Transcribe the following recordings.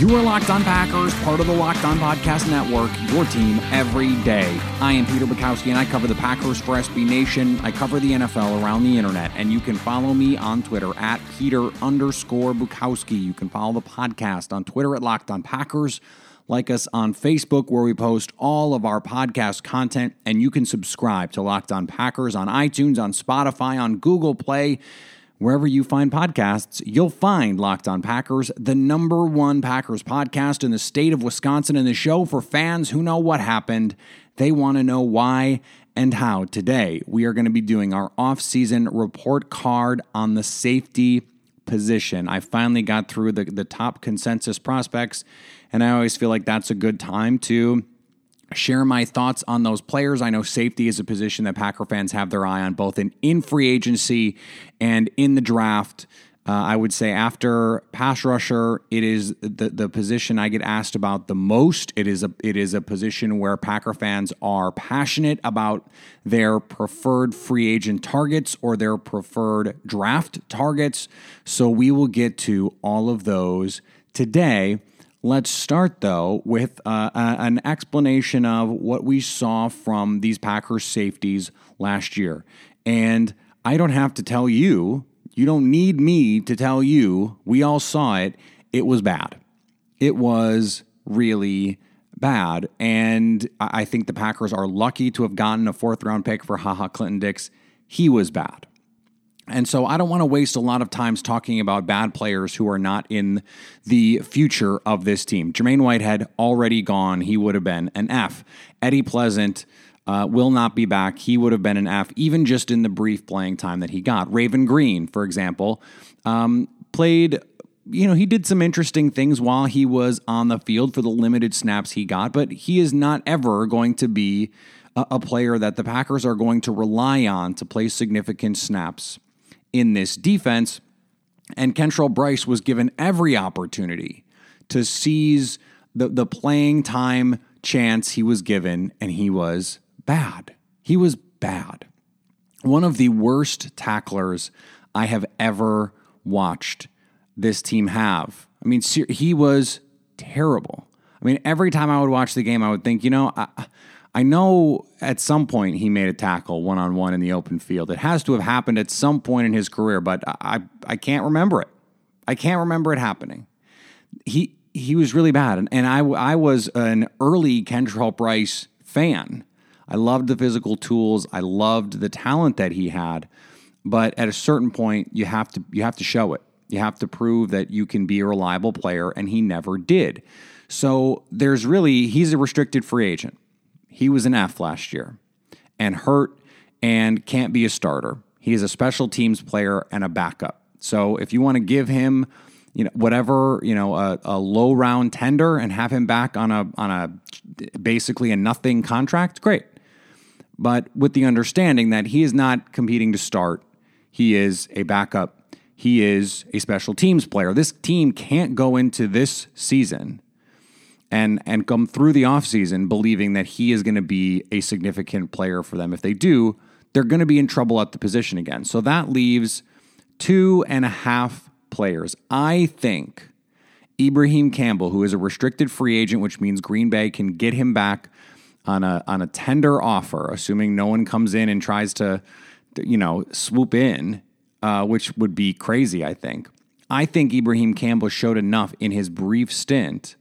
You are Locked On Packers, part of the Locked On Podcast Network, your team every day. I am Peter Bukowski, and I cover the Packers for SB Nation. I cover the NFL around the internet, and you can follow me on Twitter at Peter underscore Bukowski. You can follow the podcast on Twitter at Locked On Packers. Like us on Facebook, where we post all of our podcast content, and you can subscribe to Locked On Packers on iTunes, on Spotify, on Google Play. Wherever you find podcasts, you'll find Locked On Packers, the number one Packers podcast in the state of Wisconsin, and the show for fans who know what happened. They want to know why and how. Today, we are going to be doing our off-season report card on the safety position. I finally got through the, the top consensus prospects, and I always feel like that's a good time to share my thoughts on those players. I know safety is a position that Packer fans have their eye on, both in, in free agency and in the draft. Uh, I would say after pass rusher, it is the, the position I get asked about the most. It is a it is a position where Packer fans are passionate about their preferred free agent targets or their preferred draft targets. So we will get to all of those today. Let's start, though, with uh, an explanation of what we saw from these Packers safeties last year. And I don't have to tell you, you don't need me to tell you, we all saw it. It was bad. It was really bad. And I think the Packers are lucky to have gotten a fourth round pick for Ha Ha Clinton-Dix. He was bad. And so I don't want to waste a lot of times talking about bad players who are not in the future of this team. Jermaine Whitehead already gone. He would have been an F. Eddie Pleasant uh, will not be back. He would have been an F, even just in the brief playing time that he got. Raven Greene, for example, um, played you know, he did some interesting things while he was on the field for the limited snaps he got, but he is not ever going to be a player that the Packers are going to rely on to play significant snaps in this defense. And Kentrell Brice was given every opportunity to seize the, the playing time chance he was given, and he was bad. He was bad. One of the worst tacklers I have ever watched this team have. I mean, he was terrible. I mean, every time I would watch the game, I would think, you know, I, I know at some point he made a tackle one on one in the open field. It has to have happened at some point in his career, but I, I can't remember it. I can't remember it happening. He he was really bad, and, and I I was an early Kentrell Brice fan. I loved the physical tools. I loved the talent that he had, but at a certain point, you have to you have to show it. You have to prove that you can be a reliable player, and he never did. So there's really he's a restricted free agent. He was an F last year and hurt and can't be a starter. He is a special teams player and a backup. So if you want to give him, you know, whatever, you know, a, a low round tender and have him back on a on a basically a nothing contract, great. But with the understanding that he is not competing to start, he is a backup. He is a special teams player. This team can't go into this season and and come through the offseason believing that he is going to be a significant player for them. If they do, they're going to be in trouble at the position again. So that leaves two and a half players. I think Ibrahim Campbell, who is a restricted free agent, which means Green Bay can get him back on a on a tender offer, assuming no one comes in and tries to you know, swoop in, uh, which would be crazy, I think. I think Ibrahim Campbell showed enough in his brief stint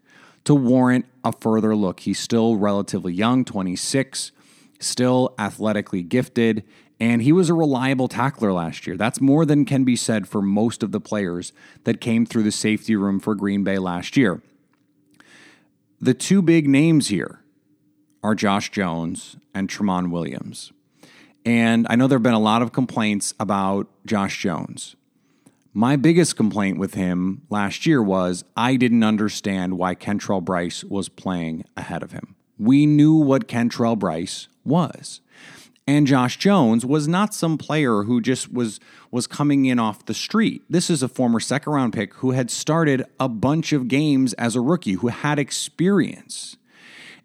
to warrant a further look. He's still relatively young, 26, still athletically gifted, and he was a reliable tackler last year. That's more than can be said for most of the players that came through the safety room for Green Bay last year. The two big names here are Josh Jones and Tramon Williams. And I know there have been a lot of complaints about Josh Jones. My biggest complaint with him last year was I didn't understand why Kentrell Brice was playing ahead of him. We knew what Kentrell Brice was. And Josh Jones was not some player who just was was coming in off the street. This is a former second round pick who had started a bunch of games as a rookie, who had experience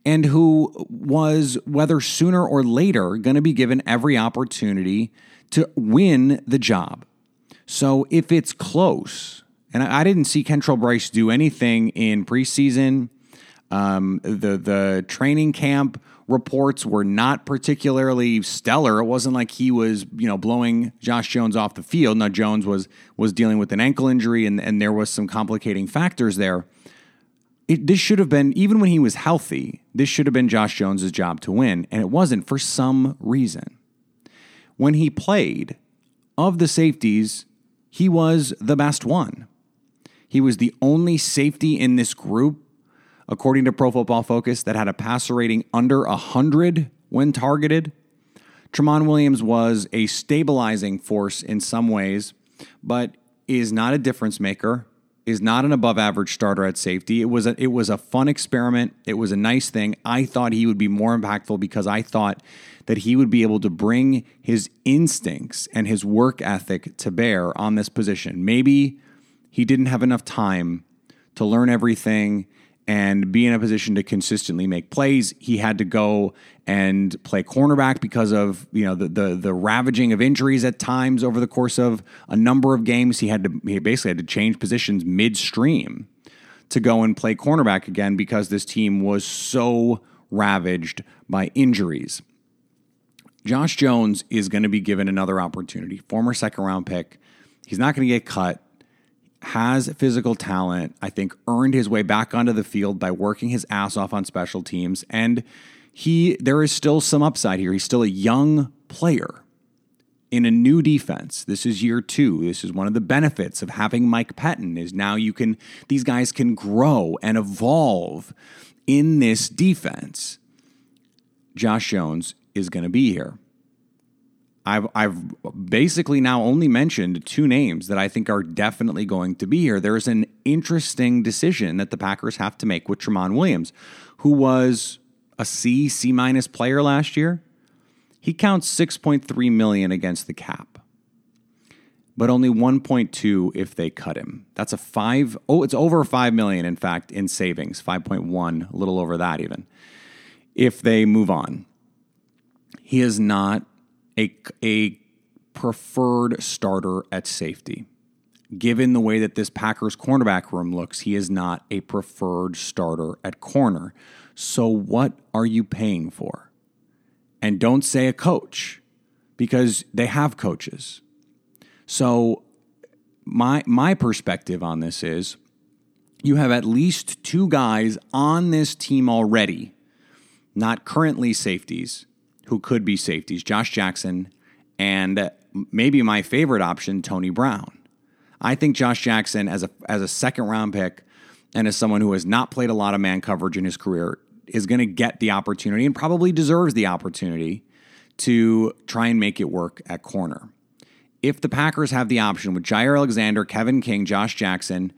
and who was whether sooner or later going to be given every opportunity to win the job. So if it's close, and I didn't see Kentrell Brice do anything in preseason, um, the the training camp reports were not particularly stellar. It wasn't like he was, you know, blowing Josh Jones off the field. Now Jones was was dealing with an ankle injury and, and there was some complicating factors there. It, this should have been, even when he was healthy, this should have been Josh Jones's job to win, and it wasn't for some reason. When he played, of the safeties, he was the best one. He was the only safety in this group according to Pro Football Focus, that had a passer rating under 100 when targeted. Tramon Williams was a stabilizing force in some ways, but is not a difference maker, is not an above average starter at safety. It was a, it was a fun experiment. It was a nice thing. I thought he would be more impactful because I thought that he would be able to bring his instincts and his work ethic to bear on this position. Maybe he didn't have enough time to learn everything and be in a position to consistently make plays. He had to go and play cornerback because of you know the the, the ravaging of injuries at times over the course of a number of games. He had to he basically had to change positions midstream to go and play cornerback again because this team was so ravaged by injuries. Josh Jones is going to be given another opportunity. Former second round pick. He's not going to get cut has physical talent, I think earned his way back onto the field by working his ass off on special teams and he there is still some upside here. He's still a young player in a new defense. This is year 2. This is one of the benefits of having Mike Pettine is now you can these guys can grow and evolve in this defense. Josh Jones is going to be here. I've I've basically now only mentioned two names that I think are definitely going to be here. There's an interesting decision that the Packers have to make with Tramon Williams, who was a C C minus player last year. He counts 6.3 million against the cap, but only 1.2 if they cut him. That's a five. Oh, it's over 5 million in fact in savings. 5.1, a little over that even. If they move on, he is not a, a preferred starter at safety. Given the way that this Packers cornerback room looks, he is not a preferred starter at corner. So, what are you paying for? And don't say a coach because they have coaches. So, my, my perspective on this is you have at least two guys on this team already, not currently safeties, who could be safeties Josh Jackson and maybe my favorite option, Tony Brown. I think Josh Jackson, as a, as a second round pick and as someone who has not played a lot of man coverage in his career, is going to get the opportunity and probably deserves the opportunity to try and make it work at corner. If the Packers have the option with Jaire Alexander, Kevin King, Josh Jackson,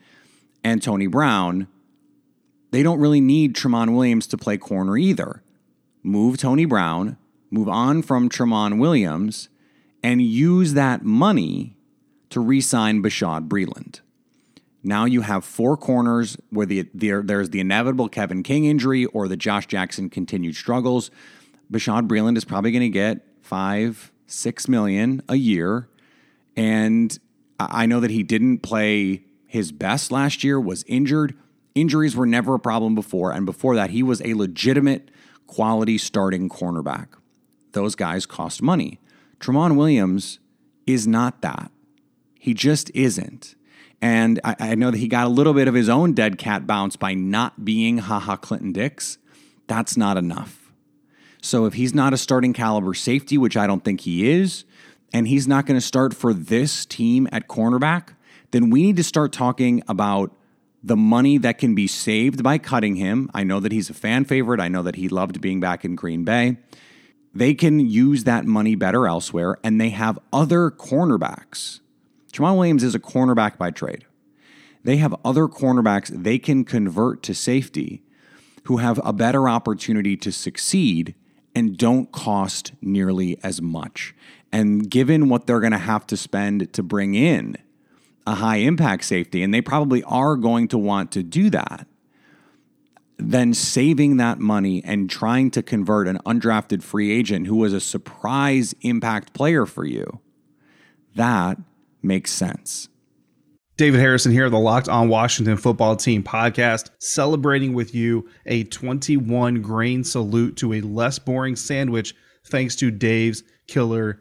and Tony Brown, they don't really need Tramon Williams to play corner either. Move Tony Brown, move on from Tramon Williams, and use that money to re sign Bashaud Breeland. Now you have four corners where the, the, there's the inevitable Kevin King injury or the Josh Jackson continued struggles. Bashaud Breeland is probably going to get five, six million a year. And I know that he didn't play his best last year, was injured. Injuries were never a problem before. And before that, he was a legitimate quality starting cornerback those guys cost money. Tramon Williams is not that. He just isn't. And I, I, know that he got a little bit of his own dead cat bounce by not being Ha Ha Clinton-Dix. That's not enough. So if he's not a starting caliber safety, which I don't think he is, and he's not going to start for this team at cornerback, then we need to start talking about the money that can be saved by cutting him. I know that he's a fan favorite. I know that he loved being back in Green Bay. They can use that money better elsewhere, and they have other cornerbacks. Jamal Williams is a cornerback by trade. They have other cornerbacks they can convert to safety who have a better opportunity to succeed and don't cost nearly as much. And given what they're going to have to spend to bring in a high impact safety, and they probably are going to want to do that, then saving that money and trying to convert an undrafted free agent who was a surprise impact player for you, that makes sense. David Harrison here, the Locked On Washington Football Team podcast, celebrating with you a 21 grain salute to a less boring sandwich thanks to Dave's Killer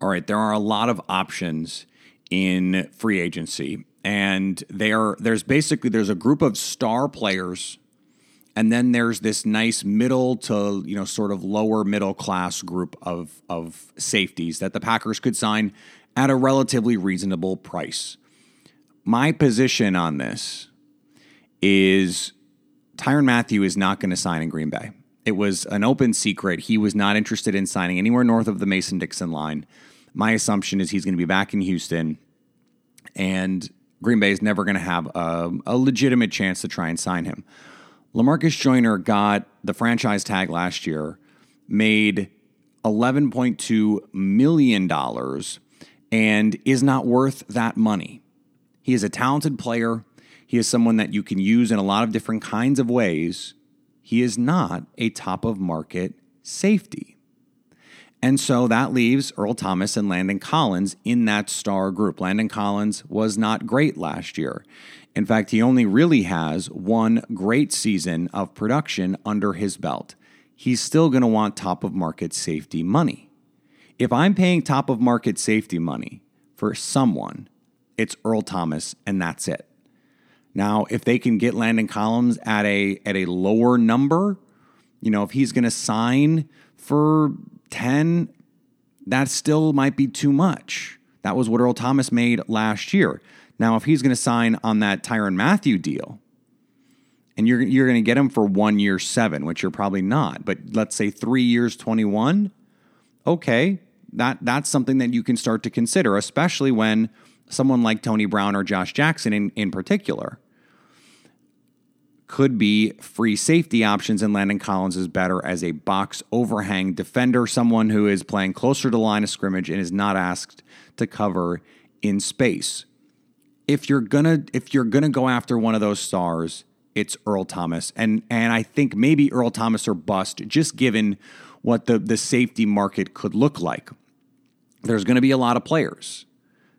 All right, there are a lot of options in free agency, and there there's basically there's a group of star players, and then there's this nice middle to you know sort of lower middle class group of of safeties that the Packers could sign at a relatively reasonable price. My position on this is Tyrann Mathieu is not going to sign in Green Bay. It was an open secret. He was not interested in signing anywhere north of the Mason Dixon line. My assumption is he's going to be back in Houston, and Green Bay is never going to have a, a legitimate chance to try and sign him. Lamarcus Joyner got the franchise tag last year, made $11.2 million, and is not worth that money. He is a talented player. He is someone that you can use in a lot of different kinds of ways. He is not a top of market safety. And so that leaves Earl Thomas and Landon Collins in that star group. Landon Collins was not great last year. In fact, he only really has one great season of production under his belt. He's still going to want top of market safety money. If I'm paying top of market safety money for someone, it's Earl Thomas, and that's it. Now, if they can get Landon Collins at a at a lower number, you know, if he's going to sign for 10, that still might be too much. That was what Earl Thomas made last year. Now, if he's going to sign on that Tyrann Mathieu deal, and you're you're going to get him for one year seven, which you're probably not, but let's say three years twenty one, okay, that that's something that you can start to consider, especially when someone like Tony Brown or Josh Jackson in, in particular could be free safety options, and Landon Collins is better as a box overhang defender, someone who is playing closer to line of scrimmage and is not asked to cover in space. If you're gonna if you're gonna go after one of those stars, it's Earl Thomas. And and I think maybe Earl Thomas or bust, just given what the, the safety market could look like. There's going to be a lot of players.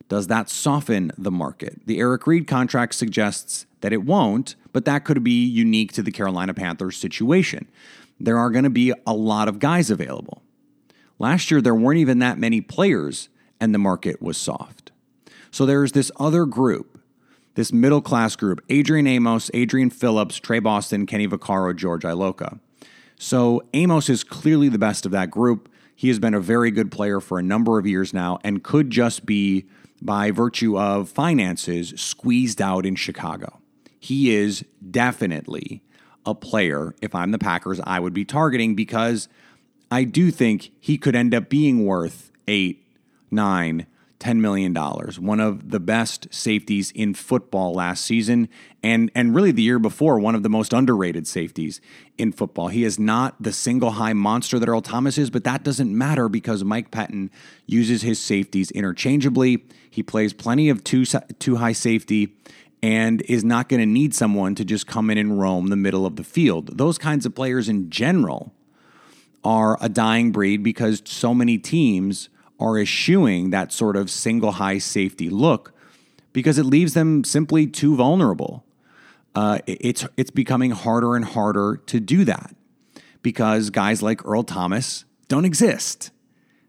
Does that soften the market? The Eric Reid contract suggests that it won't, but that could be unique to the Carolina Panthers situation. There are going to be a lot of guys available. Last year, there weren't even that many players, and the market was soft. So there's this other group, this middle class group Adrian Amos, Adrian Phillips, Tre Boston, Kenny Vaccaro, George Iloka. So Amos is clearly the best of that group. He has been a very good player for a number of years now and could just be, by virtue of finances, squeezed out in Chicago. He is definitely a player, if I'm the Packers, I would be targeting because I do think he could end up being worth eight, nine, $10 million, one One of the best safeties in football last season, and, and really the year before, one of the most underrated safeties in football. He is not the single high monster that Earl Thomas is, but that doesn't matter because Mike Pettine uses his safeties interchangeably. He plays plenty of two, two high safety and is not going to need someone to just come in and roam the middle of the field. Those kinds of players in general are a dying breed because so many teams are eschewing that sort of single high safety look because it leaves them simply too vulnerable. Uh, it's it's becoming harder and harder to do that because guys like Earl Thomas don't exist.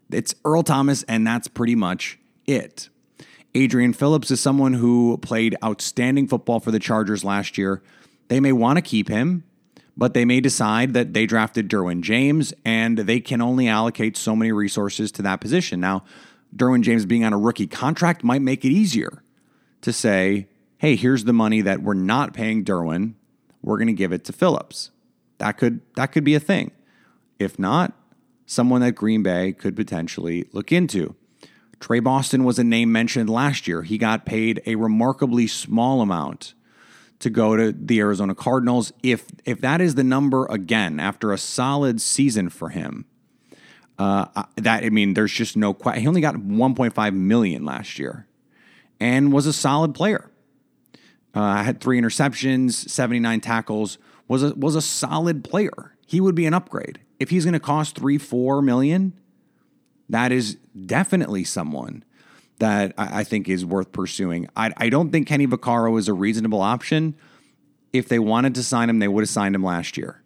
It's Earl Thomas, and that's pretty much it. Adrian Phillips is someone who played outstanding football for the Chargers last year. They may want to keep him but they may decide that they drafted Derwin James and they can only allocate so many resources to that position. Now, Derwin James being on a rookie contract might make it easier to say, hey, here's the money that we're not paying Derwin. We're going to give it to Phillips. That could that could be a thing. If not, someone that Green Bay could potentially look into. Tre Boston was a name mentioned last year. He got paid a remarkably small amount to go to the Arizona Cardinals. If if that is the number again after a solid season for him, uh, that I mean, there's just no question. He only got 1.5 million last year, and was a solid player. Uh, had three interceptions, 79 tackles. Was a was a solid player. He would be an upgrade if he's going to cost three four million. That is definitely someone that I, I think is worth pursuing. I, I don't think Kenny Vaccaro is a reasonable option. If they wanted to sign him, they would have signed him last year.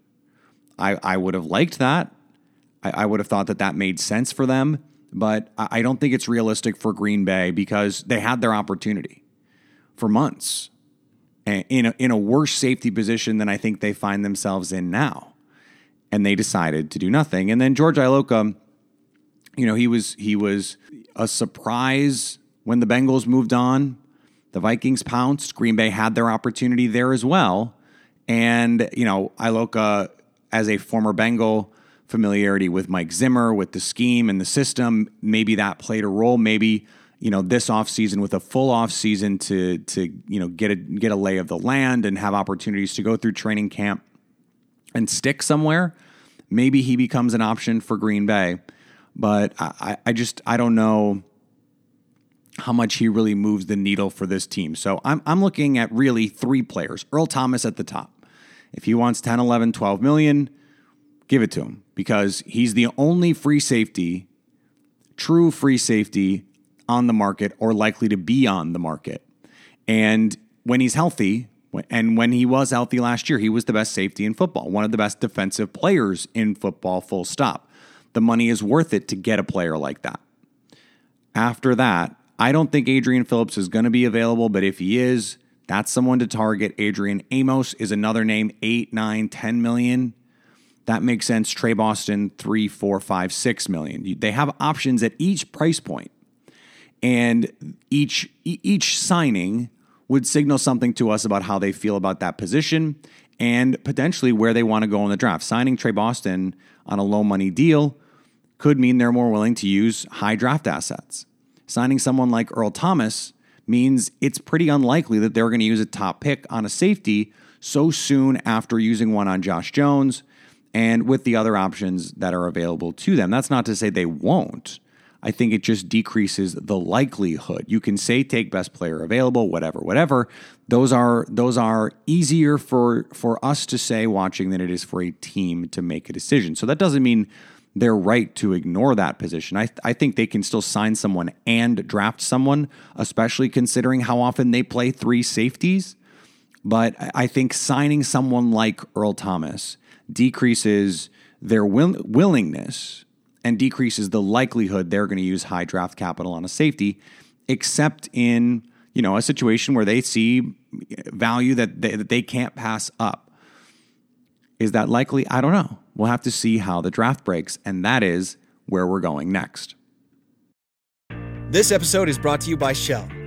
I, I would have liked that. I, I would have thought that that made sense for them, but I, I don't think it's realistic for Green Bay because they had their opportunity for months eh, in a, in a worse safety position than I think they find themselves in now. And they decided to do nothing. And then George Iloka, you know, he was he was a surprise when the Bengals moved on. The Vikings pounced. Green Bay had their opportunity there as well. And, you know, Iloka, as a former Bengal, familiarity with Mike Zimmer, with the scheme and the system, maybe that played a role. Maybe, you know, this offseason with a full offseason to to, you know, get a get a lay of the land and have opportunities to go through training camp and stick somewhere. Maybe he becomes an option for Green Bay but I, I just I don't know how much he really moves the needle for this team. So I'm I'm looking at really three players. Earl Thomas at the top. If he wants 10, 11, 12 million, give it to him because he's the only free safety, true free safety on the market or likely to be on the market. And when he's healthy, and when he was healthy last year, he was the best safety in football, one of the best defensive players in football, full stop the money is worth it to get a player like that. After that, I don't think Adrian Phillips is going to be available, but if he is, that's someone to target. Adrian Amos is another name, eight, nine, 10 million. That makes sense. Tre Boston, three, four, five, six million. They have options at each price point, and each each signing would signal something to us about how they feel about that position and potentially where they want to go in the draft. Signing Tre Boston on a low money deal could mean they're more willing to use high draft assets. Signing someone like Earl Thomas means it's pretty unlikely that they're going to use a top pick on a safety so soon after using one on Josh Jones and with the other options that are available to them. That's not to say they won't. I think it just decreases the likelihood. You can say take best player available, whatever, whatever. Those are those are easier for for us to say watching than it is for a team to make a decision. So that doesn't mean they're right to ignore that position. I, I think they can still sign someone and draft someone, especially considering how often they play three safeties. But I think signing someone like Earl Thomas decreases their will- willingness and decreases the likelihood they're going to use high draft capital on a safety, except in you know a situation where they see value that they, that they can't pass up. Is that likely? I don't know. We'll have to see how the draft breaks, and that is where we're going next. This episode is brought to you by Shell.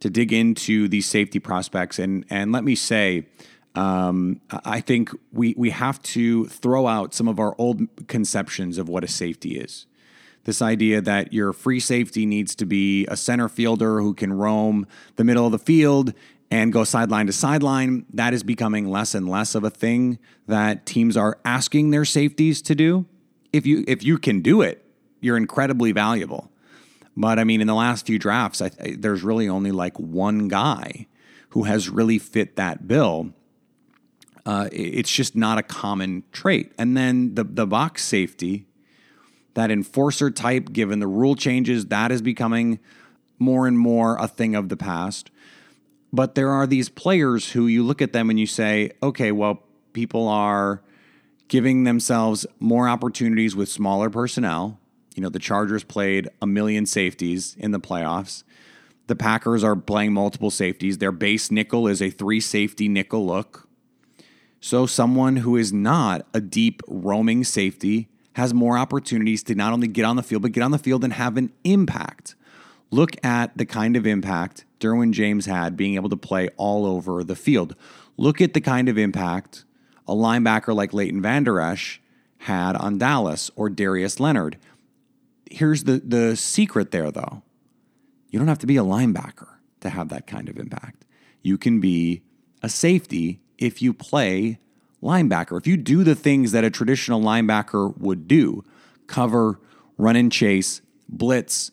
to dig into these safety prospects, and and let me say, um, I think we we have to throw out some of our old conceptions of what a safety is. This idea that your free safety needs to be a center fielder who can roam the middle of the field and go sideline to sideline, that is becoming less and less of a thing that teams are asking their safeties to do. If you if you can do it, you're incredibly valuable. But I mean, in the last few drafts, I, I, there's really only like one guy who has really fit that bill. Uh, it's just not a common trait. And then the the box safety, that enforcer type, given the rule changes, that is becoming more and more a thing of the past. But there are these players who you look at them and you say, okay, well, people are giving themselves more opportunities with smaller personnel you know, the Chargers played a million safeties in the playoffs. The Packers are playing multiple safeties. Their base nickel is a three safety nickel look. So, someone who is not a deep roaming safety has more opportunities to not only get on the field, but get on the field and have an impact. Look at the kind of impact Derwin James had being able to play all over the field. Look at the kind of impact a linebacker like Leighton Vander Esch had on Dallas or Darius Leonard here's the the secret there though. You don't have to be a linebacker to have that kind of impact. You can be a safety if you play linebacker. If you do the things that a traditional linebacker would do, cover, run and chase, blitz,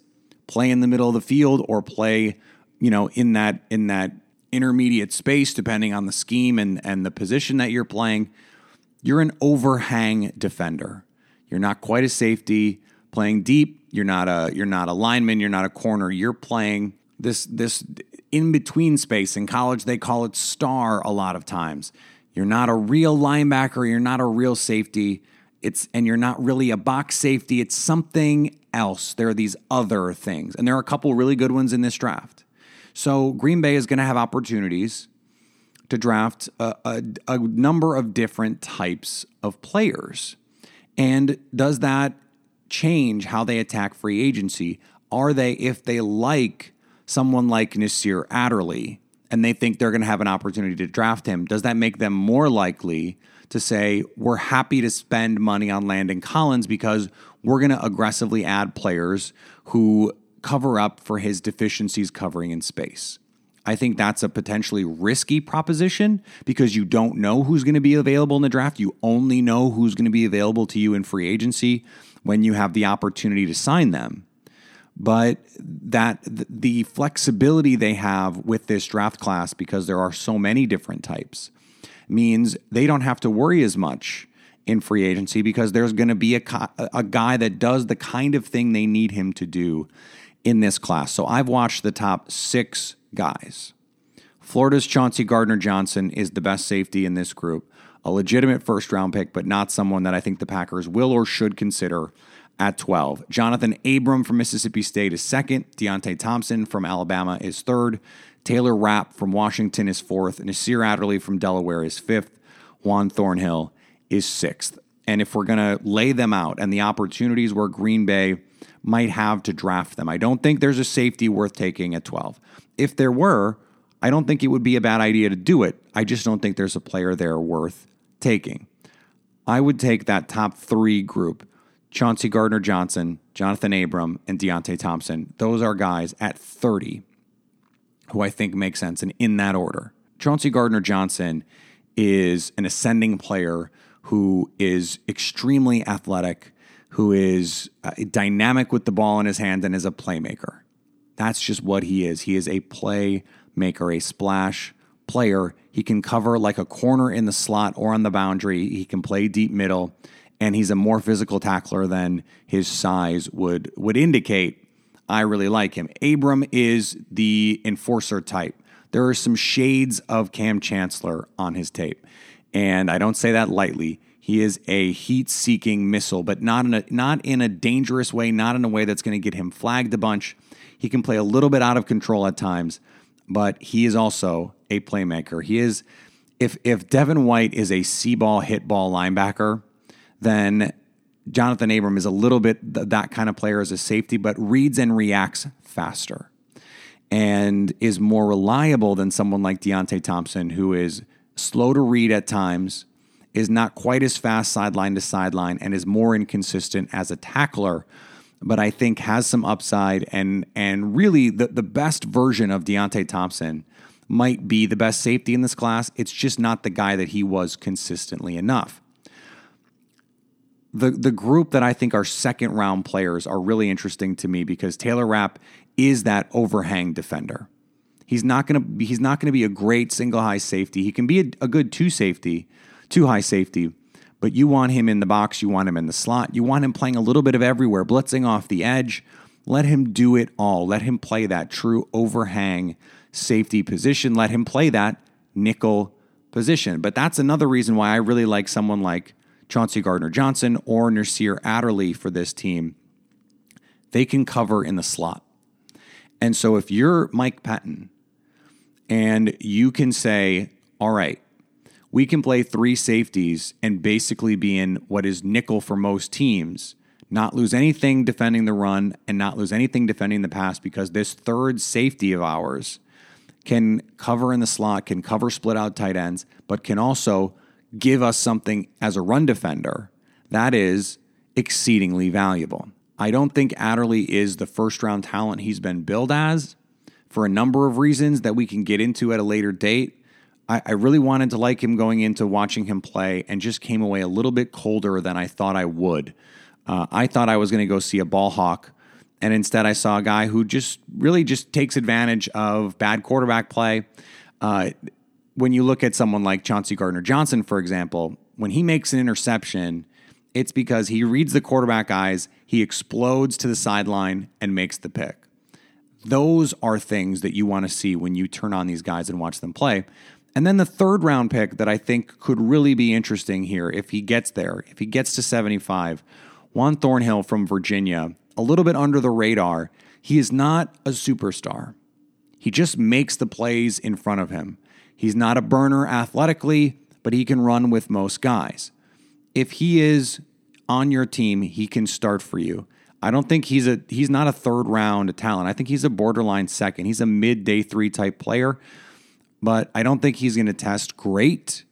play in the middle of the field or play, you know, in that in that intermediate space depending on the scheme and and the position that you're playing, you're an overhang defender. You're not quite a safety playing deep. You're not a you're not a lineman. You're not a corner. You're playing this this in between space. In college, they call it star a lot of times. You're not a real linebacker. You're not a real safety. It's and you're not really a box safety. It's something else. There are these other things, and there are a couple really good ones in this draft. So Green Bay is going to have opportunities to draft a, a, a number of different types of players. And does that change how they attack free agency? Are they, if they like someone like Nasir Adderley and they think they're going to have an opportunity to draft him, does that make them more likely to say, we're happy to spend money on Landon Collins because we're going to aggressively add players who cover up for his deficiencies covering in space? I think that's a potentially risky proposition because you don't know who's going to be available in the draft. You only know who's going to be available to you in free agency when you have the opportunity to sign them. But that the flexibility they have with this draft class because there are so many different types means they don't have to worry as much in free agency because there's going to be a, a guy that does the kind of thing they need him to do in this class. So I've watched the top six guys. Florida's Chauncey Gardner Johnson is the best safety in this group, a legitimate first round pick, but not someone that I think the Packers will or should consider at 12. Jonathan Abram from Mississippi State is second. Deionte Thompson from Alabama is third. Taylor Rapp from Washington is fourth. Nasir Adderley from Delaware is fifth. Juan Thornhill is sixth. And if we're going to lay them out and the opportunities where Green Bay might have to draft them, I don't think there's a safety worth taking at 12. If there were, I don't think it would be a bad idea to do it. I just don't think there's a player there worth taking. I would take that top three group Chauncey Gardner Johnson, Jonathan Abram, and Deionte Thompson. Those are guys at 30 who I think make sense and in that order. Chauncey Gardner Johnson is an ascending player who is extremely athletic, who is uh, dynamic with the ball in his hand, and is a playmaker. That's just what he is. He is a playmaker, a splash player. He can cover like a corner in the slot or on the boundary. He can play deep middle, and he's a more physical tackler than his size would would indicate. I really like him. Abram is the enforcer type. There are some shades of Kam Chancellor on his tape, and I don't say that lightly. He is a heat-seeking missile, but not in a not in a dangerous way, not in a way that's going to get him flagged a bunch. He can play a little bit out of control at times, but he is also a playmaker. He is if if Devin White is a C ball hit ball linebacker, then Jonathan Abram is a little bit that kind of player as a safety, but reads and reacts faster and is more reliable than someone like Deionte Thompson, who is slow to read at times, is not quite as fast sideline to sideline, and is more inconsistent as a tackler but I think has some upside and and really the, the best version of Deionte Thompson might be the best safety in this class. It's just not the guy that he was consistently enough. The the group that I think are second round players are really interesting to me because Taylor Rapp is that overhang defender. He's not gonna be, he's not gonna be a great single high safety. He can be a, a good two safety, two high safety, but you want him in the box, you want him in the slot, you want him playing a little bit of everywhere, blitzing off the edge. Let him do it all. Let him play that true overhang safety position. Let him play that nickel position. But that's another reason why I really like someone like Chauncey Gardner Johnson or Nasir Adderley for this team. They can cover in the slot. And so if you're Mike Pettine and you can say, all right, we can play three safeties and basically be in what is nickel for most teams, not lose anything defending the run and not lose anything defending the pass because this third safety of ours can cover in the slot, can cover split out tight ends, but can also give us something as a run defender that is exceedingly valuable. I don't think Adderley is the first round talent he's been billed as for a number of reasons that we can get into at a later date. I, I really wanted to like him going into watching him play and just came away a little bit colder than I thought I would. Uh, I thought I was going to go see a ball hawk, and instead I saw a guy who just really just takes advantage of bad quarterback play. Uh, when you look at someone like Chauncey Gardner Johnson, for example, when he makes an interception, it's because he reads the quarterback eyes, he explodes to the sideline and makes the pick. Those are things that you want to see when you turn on these guys and watch them play. And then the third round pick that I think could really be interesting here if he gets there, if he gets to 75, Juan Thornhill from Virginia, a little bit under the radar. He is not a superstar. He just makes the plays in front of him. He's not a burner athletically, but he can run with most guys. If he is on your team, he can start for you. I don't think he's a he's not a third round talent. I think he's a borderline second. He's a mid day three type player but I don't think he's going to test great.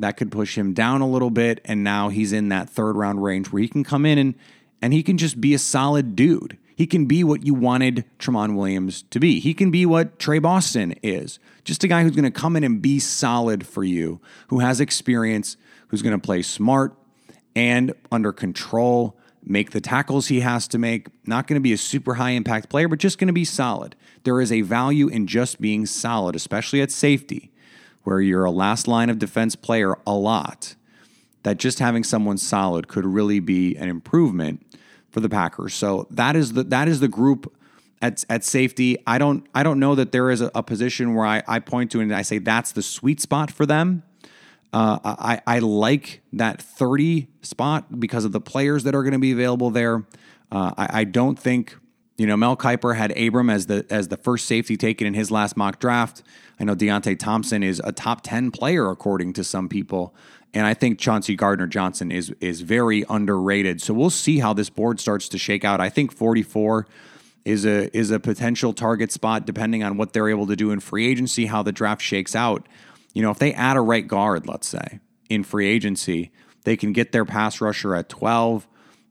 That could push him down a little bit. And now he's in that third round range where he can come in and, and he can just be a solid dude. He can be what you wanted Tramon Williams to be. He can be what Tre Boston is. Just a guy who's going to come in and be solid for you, who has experience, who's going to play smart and under control, make the tackles he has to make. Not going to be a super high impact player, but just going to be solid. There is a value in just being solid, especially at safety, where you're a last line of defense player a lot. That just having someone solid could really be an improvement for the Packers. So that is the that is the group at, at safety. I don't I don't know that there is a, a position where I, I point to and I say that's the sweet spot for them. Uh, I, I like that 30 spot because of the players that are going to be available there. Uh, I, I, don't think you know Mel Kiper had Abram as the as the first safety taken in his last mock draft. I know Deionte Thompson is a top 10 player according to some people, and I think Chauncey Gardner Johnson is is very underrated. So we'll see how this board starts to shake out. I think 44 is a is a potential target spot depending on what they're able to do in free agency, how the draft shakes out. You know, if they add a right guard, let's say, in free agency, they can get their pass rusher at 12.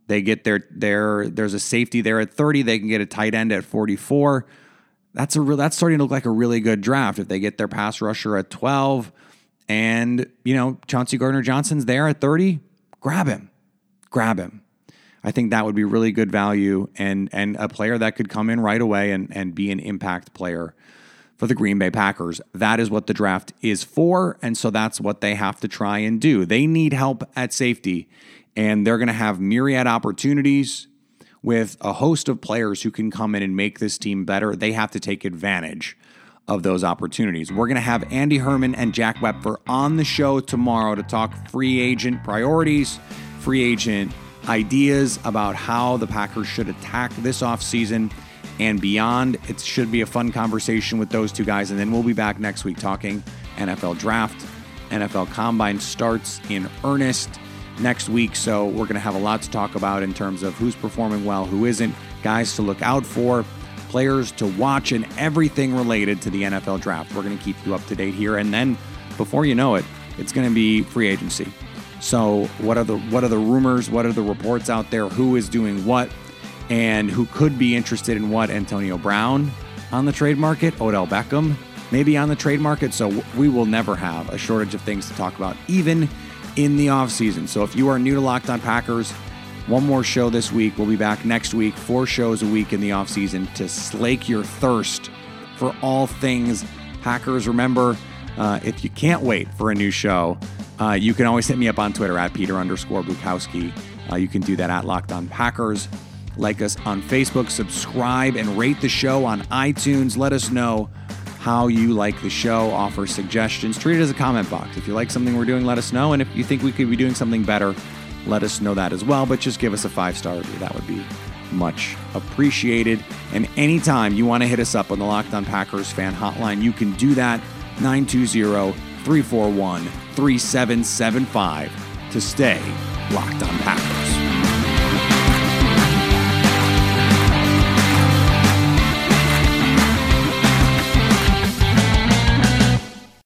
They get their their there's a safety there at 30. They can get a tight end at 44. That's a real that's starting to look like a really good draft if they get their pass rusher at 12 and, you know, Chauncey Gardner Johnson's there at 30, grab him. Grab him. I think that would be really good value and and a player that could come in right away and and be an impact player for the Green Bay Packers. That is what the draft is for. And so that's what they have to try and do. They need help at safety, and they're going to have myriad opportunities with a host of players who can come in and make this team better. They have to take advantage of those opportunities. We're going to have Andy Herman and Jack Wepfer on the show tomorrow to talk free agent priorities, free agent ideas about how the Packers should attack this offseason and beyond. It should be a fun conversation with those two guys. And then we'll be back next week talking NFL draft. NFL combine starts in earnest next week. So we're going to have a lot to talk about in terms of who's performing well, who isn't, guys to look out for, players to watch, and everything related to the NFL draft. We're going to keep you up to date here. And then before you know it, it's going to be free agency. So what are the what are the rumors? What are the reports out there? Who is doing what? And who could be interested in what Antonio Brown on the trade market, Odell Beckham maybe on the trade market. So we will never have a shortage of things to talk about, even in the offseason. So if you are new to Locked On Packers, one more show this week. We'll be back next week, four shows a week in the offseason to slake your thirst for all things Packers. Remember, uh, if you can't wait for a new show, uh, you can always hit me up on Twitter at Peter underscore Bukowski. Uh, you can do that at Locked On Packers. Like us on Facebook, subscribe, and rate the show on iTunes. Let us know how you like the show, offer suggestions, treat it as a comment box. If you like something we're doing, let us know. And if you think we could be doing something better, let us know that as well. But just give us a five star review. That would be much appreciated. And anytime you want to hit us up on the Locked On Packers fan hotline, you can do that 920 341 3775 to stay locked on Packers.